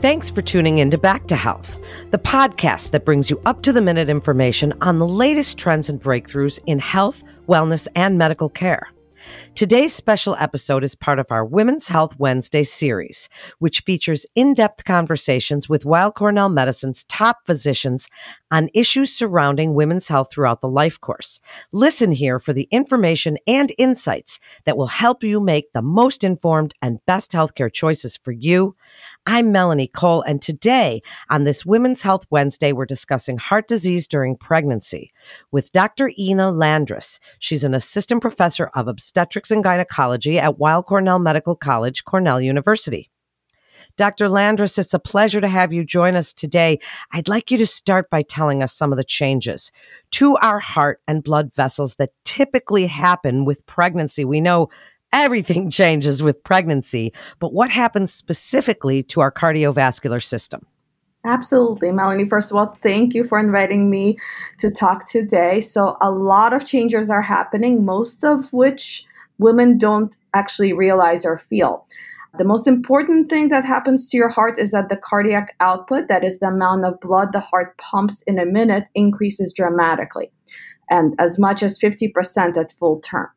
Thanks for tuning in to Back to Health, the podcast that brings you up to the minute information on the latest trends and breakthroughs in health, wellness, and medical care. Today's special episode is part of our Women's Health Wednesday series, which features in depth conversations with Weill Cornell Medicine's top physicians on issues surrounding women's health throughout the life course. Listen here for the information and insights that will help you make the most informed and best healthcare choices for you. I'm Melanie Cole, and today on this Women's Health Wednesday, we're discussing heart disease during pregnancy with Dr. Inna Landres. She's an assistant professor of obstetrics and gynecology at Weill Cornell Medical College, Cornell University. Dr. Landres, it's a pleasure to have you join us today. I'd like you to start by telling us some of the changes to our heart and blood vessels that typically happen with pregnancy. We know everything changes with pregnancy, but what happens specifically to our cardiovascular system? Absolutely, Melanie. First of all, thank you for inviting me to talk today. So, a lot of changes are happening, most of which women don't actually realize or feel. The most important thing that happens to your heart is that the cardiac output, that is the amount of blood the heart pumps in a minute, increases dramatically and as much as 50% at full term.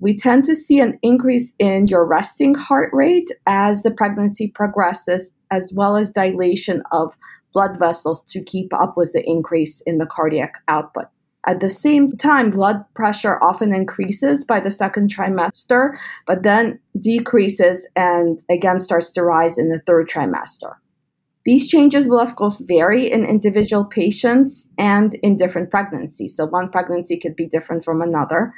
We tend to see an increase in your resting heart rate as the pregnancy progresses, as well as dilation of blood vessels to keep up with the increase in the cardiac output. At the same time, blood pressure often increases by the second trimester, but then decreases and again starts to rise in the third trimester. These changes will, of course, vary in individual patients and in different pregnancies. So, one pregnancy could be different from another.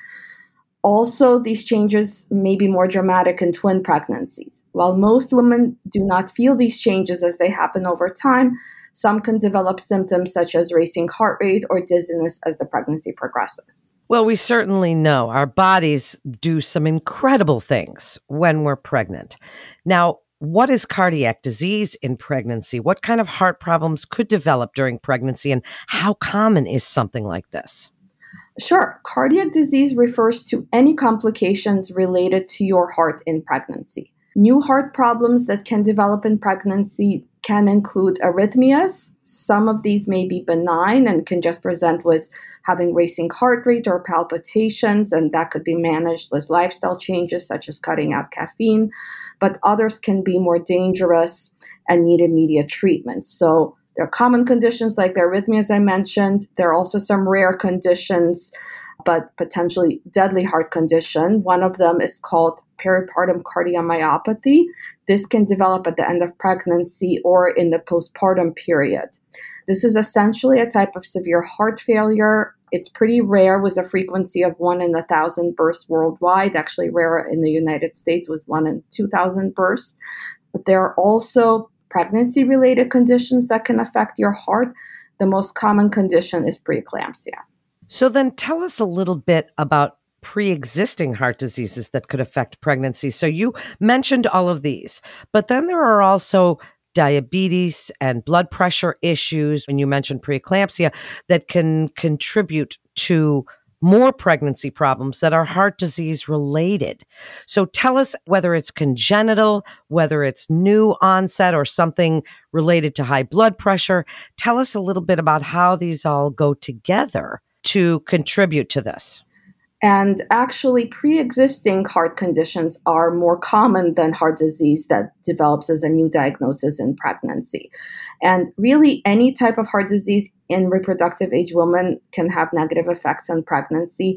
Also, these changes may be more dramatic in twin pregnancies. While most women do not feel these changes as they happen over time, some can develop symptoms such as racing heart rate or dizziness as the pregnancy progresses. Well, we certainly know our bodies do some incredible things when we're pregnant. Now, what is cardiac disease in pregnancy? What kind of heart problems could develop during pregnancy, and how common is something like this? Sure. Cardiac disease refers to any complications related to your heart in pregnancy. New heart problems that can develop in pregnancy can include arrhythmias. Some of these may be benign and can just present with having racing heart rate or palpitations, and that could be managed with lifestyle changes such as cutting out caffeine. But others can be more dangerous and need immediate treatment. So there are common conditions like the arrhythmias I mentioned. There are also some rare conditions but potentially deadly heart condition. One of them is called peripartum cardiomyopathy. This can develop at the end of pregnancy or in the postpartum period. This is essentially a type of severe heart failure. It's pretty rare with a frequency of one in a thousand births worldwide, actually rarer in the United States with one in 2,000 births. But there are also pregnancy related conditions that can affect your heart. The most common condition is preeclampsia. So then tell us a little bit about pre-existing heart diseases that could affect pregnancy. So you mentioned all of these, but then there are also diabetes and blood pressure issues and you mentioned preeclampsia that can contribute to more pregnancy problems that are heart disease related. So tell us whether it's congenital, whether it's new onset or something related to high blood pressure. Tell us a little bit about how these all go together to contribute to this? And actually, pre existing heart conditions are more common than heart disease that develops as a new diagnosis in pregnancy. And really, any type of heart disease in reproductive age women can have negative effects on pregnancy.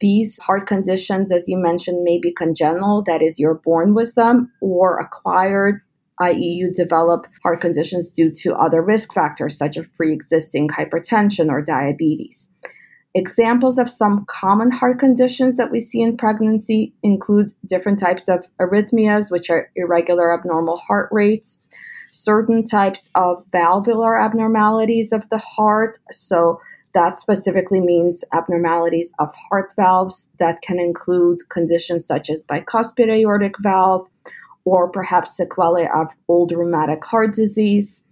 These heart conditions, as you mentioned, may be congenital, that is, you're born with them, or acquired, i.e., you develop heart conditions due to other risk factors such as pre existing hypertension or diabetes. Examples of some common heart conditions that we see in pregnancy include different types of arrhythmias, which are irregular abnormal heart rates, certain types of valvular abnormalities of the heart. So, that specifically means abnormalities of heart valves that can include conditions such as bicuspid aortic valve or perhaps sequelae of old rheumatic heart disease,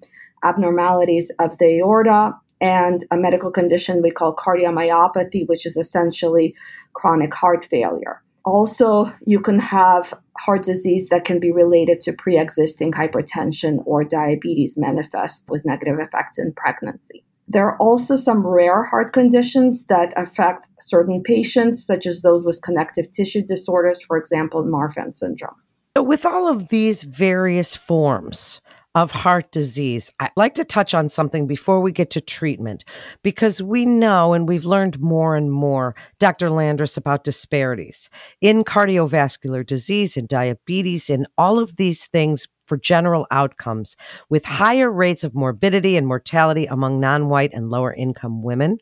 abnormalities of the aorta, and a medical condition we call cardiomyopathy, which is essentially chronic heart failure. Also, you can have heart disease that can be related to pre existing hypertension or diabetes manifest with negative effects in pregnancy. There are also some rare heart conditions that affect certain patients, such as those with connective tissue disorders, for example, Marfan syndrome. So with all of these various forms, of heart disease, I'd like to touch on something before we get to treatment because we know and we've learned more and more, Dr. Landres, about disparities in cardiovascular disease, and diabetes, in all of these things for general outcomes with higher rates of morbidity and mortality among non white and lower income women.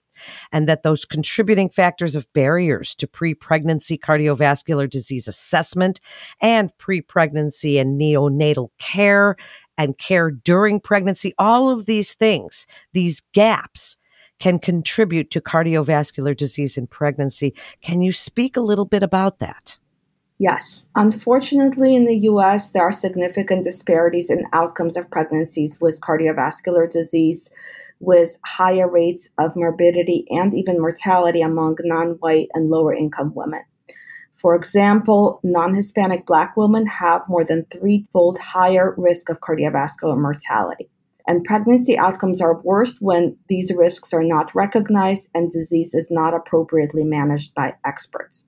And that those contributing factors of barriers to pre pregnancy cardiovascular disease assessment and pre pregnancy and neonatal care and care during pregnancy, all of these things, these gaps can contribute to cardiovascular disease in pregnancy. Can you speak a little bit about that? Yes. Unfortunately, in the US, there are significant disparities in outcomes of pregnancies with cardiovascular disease, with higher rates of morbidity and even mortality among non white and lower income women. For example, non Hispanic Black women have more than threefold higher risk of cardiovascular mortality. And pregnancy outcomes are worse when these risks are not recognized and disease is not appropriately managed by experts.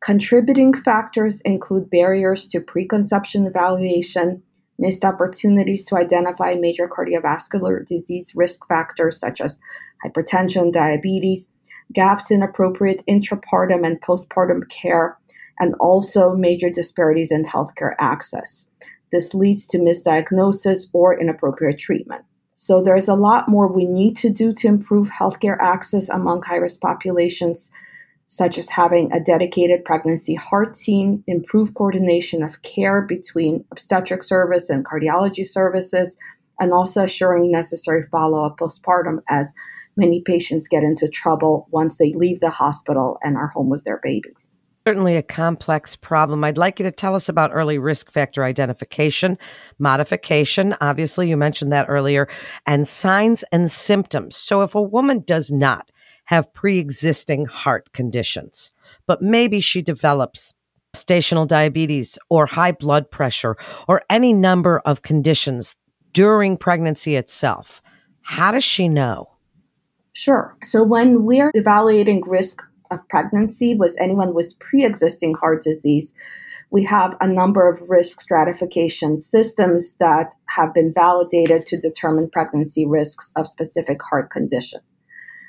Contributing factors include barriers to preconception evaluation, missed opportunities to identify major cardiovascular disease risk factors such as hypertension, diabetes, gaps in appropriate intrapartum and postpartum care, and also major disparities in healthcare access. This leads to misdiagnosis or inappropriate treatment. So there's a lot more we need to do to improve healthcare access among high risk populations, such as having a dedicated pregnancy heart team, improve coordination of care between obstetric service and cardiology services, and also assuring necessary follow up postpartum as many patients get into trouble once they leave the hospital and are home with their babies. Certainly a complex problem. I'd like you to tell us about early risk factor identification, modification. Obviously, you mentioned that earlier, and signs and symptoms. So, if a woman does not have pre existing heart conditions, but maybe she develops gestational diabetes or high blood pressure or any number of conditions during pregnancy itself, how does she know? Sure. So, when we're evaluating risk of pregnancy was anyone with pre existing heart disease. We have a number of risk stratification systems that have been validated to determine pregnancy risks of specific heart conditions.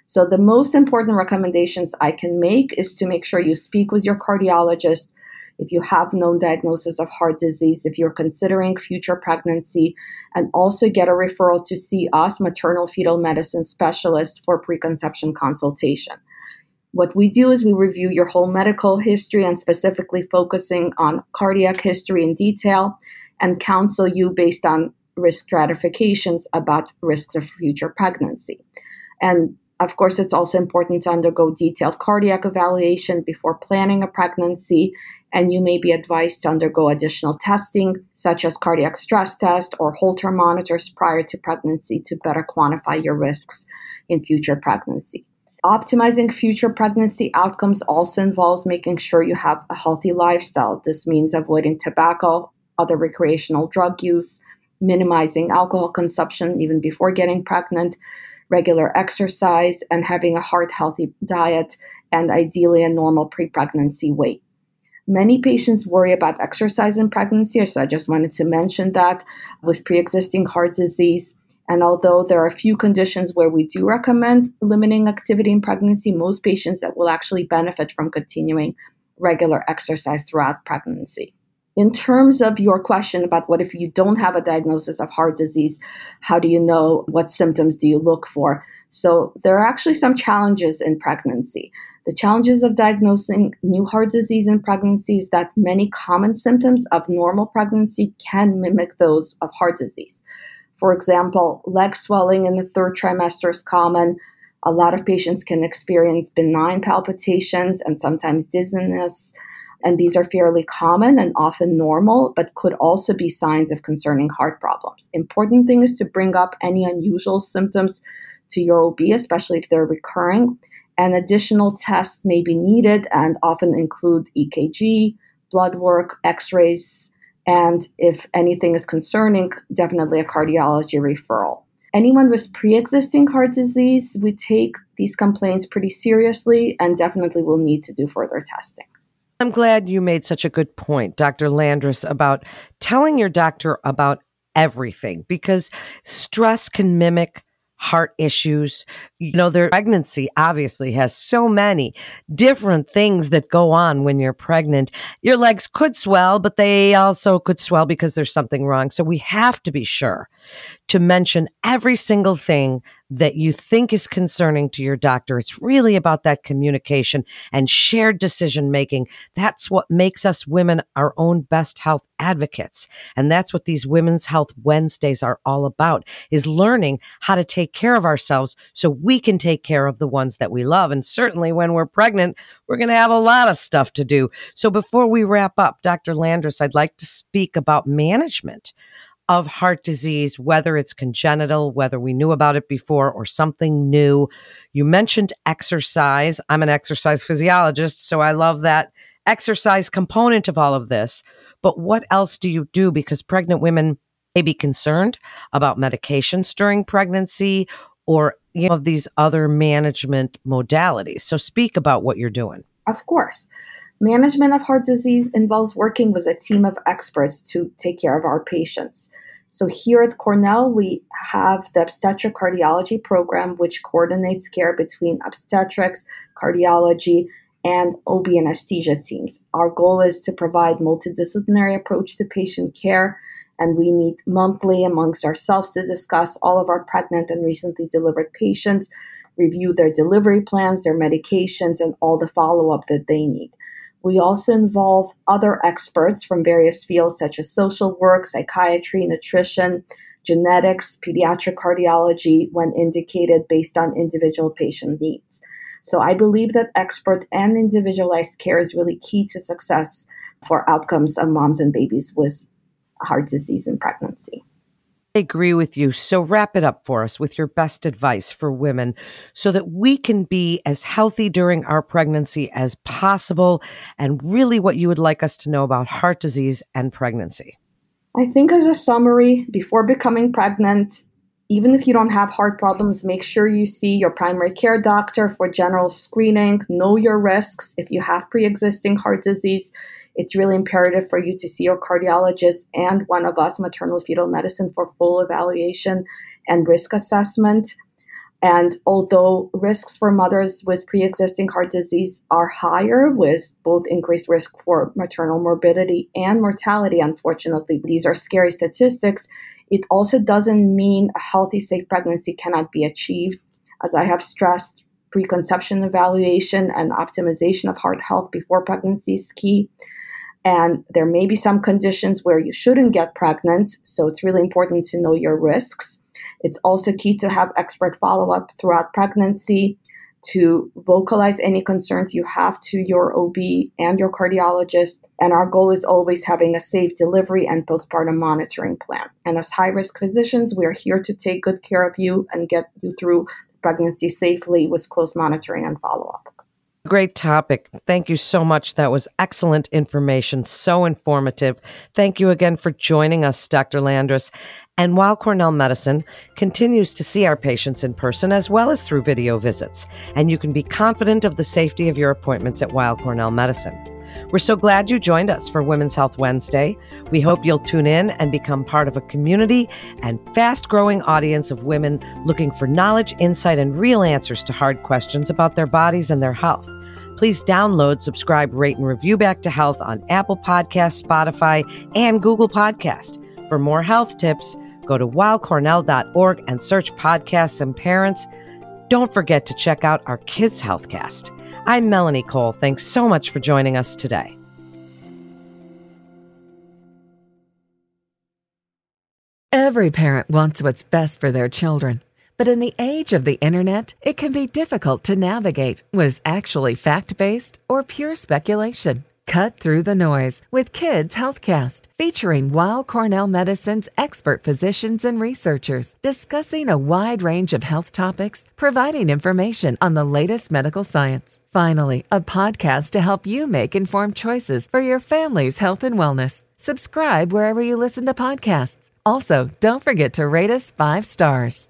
So, the most important recommendations I can make is to make sure you speak with your cardiologist if you have known diagnosis of heart disease, if you're considering future pregnancy, and also get a referral to see us, maternal fetal medicine specialists, for preconception consultation. What we do is we review your whole medical history and specifically focusing on cardiac history in detail and counsel you based on risk stratifications about risks of future pregnancy. And of course, it's also important to undergo detailed cardiac evaluation before planning a pregnancy, and you may be advised to undergo additional testing, such as cardiac stress test or Holter monitors prior to pregnancy to better quantify your risks in future pregnancy. Optimizing future pregnancy outcomes also involves making sure you have a healthy lifestyle. This means avoiding tobacco, other recreational drug use, minimizing alcohol consumption even before getting pregnant, regular exercise, and having a heart healthy diet, and ideally a normal pre pregnancy weight. Many patients worry about exercise in pregnancy, so I just wanted to mention that with pre existing heart disease. And although there are a few conditions where we do recommend limiting activity in pregnancy, most patients that will actually benefit from continuing regular exercise throughout pregnancy. In terms of your question about what if you don't have a diagnosis of heart disease, how do you know what symptoms do you look for? So there are actually some challenges in pregnancy. The challenges of diagnosing new heart disease in pregnancy is that many common symptoms of normal pregnancy can mimic those of heart disease. For example, leg swelling in the third trimester is common. A lot of patients can experience benign palpitations and sometimes dizziness. And these are fairly common and often normal, but could also be signs of concerning heart problems. Important thing is to bring up any unusual symptoms to your OB, especially if they're recurring, and additional tests may be needed and often include EKG, blood work, x rays, and if anything is concerning, definitely a cardiology referral. Anyone with pre existing heart disease, we take these complaints pretty seriously and definitely will need to do further testing. I'm glad you made such a good point, Dr. Landres, about telling your doctor about everything because stress can mimic heart issues. You know, their pregnancy obviously has so many different things that go on when you're pregnant. Your legs could swell, but they also could swell because there's something wrong. So we have to be sure to mention every single thing that you think is concerning to your doctor. It's really about that communication and shared decision making. That's what makes us women our own best health advocates. And that's what these Women's Health Wednesdays are all about is learning how to take care of ourselves so we can take care of the ones that we love. And certainly when we're pregnant, we're going to have a lot of stuff to do. So before we wrap up, Dr. Landres, I'd like to speak about management of heart disease, whether it's congenital, whether we knew about it before or something new. You mentioned exercise. I'm an exercise physiologist, so I love that exercise component of all of this. But what else do you do? Because pregnant women may be concerned about medications during pregnancy or you know, of these other management modalities. So speak about what you're doing. Of course. Management of heart disease involves working with a team of experts to take care of our patients. So, here at Cornell, we have the obstetric cardiology program, which coordinates care between obstetrics, cardiology, and OB anesthesia teams. Our goal is to provide multidisciplinary approach to patient care, and we meet monthly amongst ourselves to discuss all of our pregnant and recently delivered patients, review their delivery plans, their medications, and all the follow up that they need. We also involve other experts from various fields such as social work, psychiatry, nutrition, genetics, pediatric cardiology when indicated based on individual patient needs. So I believe that expert and individualized care is really key to success for outcomes of moms and babies with heart disease in pregnancy. I agree with you. So wrap it up for us with your best advice for women so that we can be as healthy during our pregnancy as possible and really what you would like us to know about heart disease and pregnancy. I think as a summary, before becoming pregnant, even if you don't have heart problems, make sure you see your primary care doctor for general screening. Know your risks. If you have pre existing heart disease, it's really imperative for you to see your cardiologist and one of us, maternal fetal medicine, for full evaluation and risk assessment. And although risks for mothers with pre existing heart disease are higher, with both increased risk for maternal morbidity and mortality, unfortunately, these are scary statistics. It also doesn't mean a healthy, safe pregnancy cannot be achieved. As I have stressed, preconception evaluation and optimization of heart health before pregnancy is key. And there may be some conditions where you shouldn't get pregnant. So it's really important to know your risks. It's also key to have expert follow up throughout pregnancy to vocalize any concerns you have to your OB and your cardiologist. And our goal is always having a safe delivery and postpartum monitoring plan. And as high risk physicians, we are here to take good care of you and get you through pregnancy safely with close monitoring and follow up. Great topic. Thank you so much. That was excellent information, so informative. Thank you again for joining us, Dr. Landres. And Weill Cornell Medicine continues to see our patients in person as well as through video visits, and you can be confident of the safety of your appointments at Weill Cornell Medicine. We're so glad you joined us for Women's Health Wednesday. We hope you'll tune in and become part of a community and fast growing audience of women looking for knowledge, insight, and real answers to hard questions about their bodies and their health. Please download, subscribe, rate, and review Back to Health on Apple Podcasts, Spotify, and Google Podcast. For more health tips, go to weillcornell.org and search podcasts and parents. Don't forget to check out our Kids Healthcast. I'm Melanie Cole. Thanks so much for joining us today. Every parent wants what's best for their children. But in the age of the internet, it can be difficult to navigate what is actually fact based or pure speculation. Cut through the noise with Kids Healthcast, featuring Weill Cornell Medicine's expert physicians and researchers discussing a wide range of health topics, providing information on the latest medical science. Finally, a podcast to help you make informed choices for your family's health and wellness. Subscribe wherever you listen to podcasts. Also, don't forget to rate us five stars.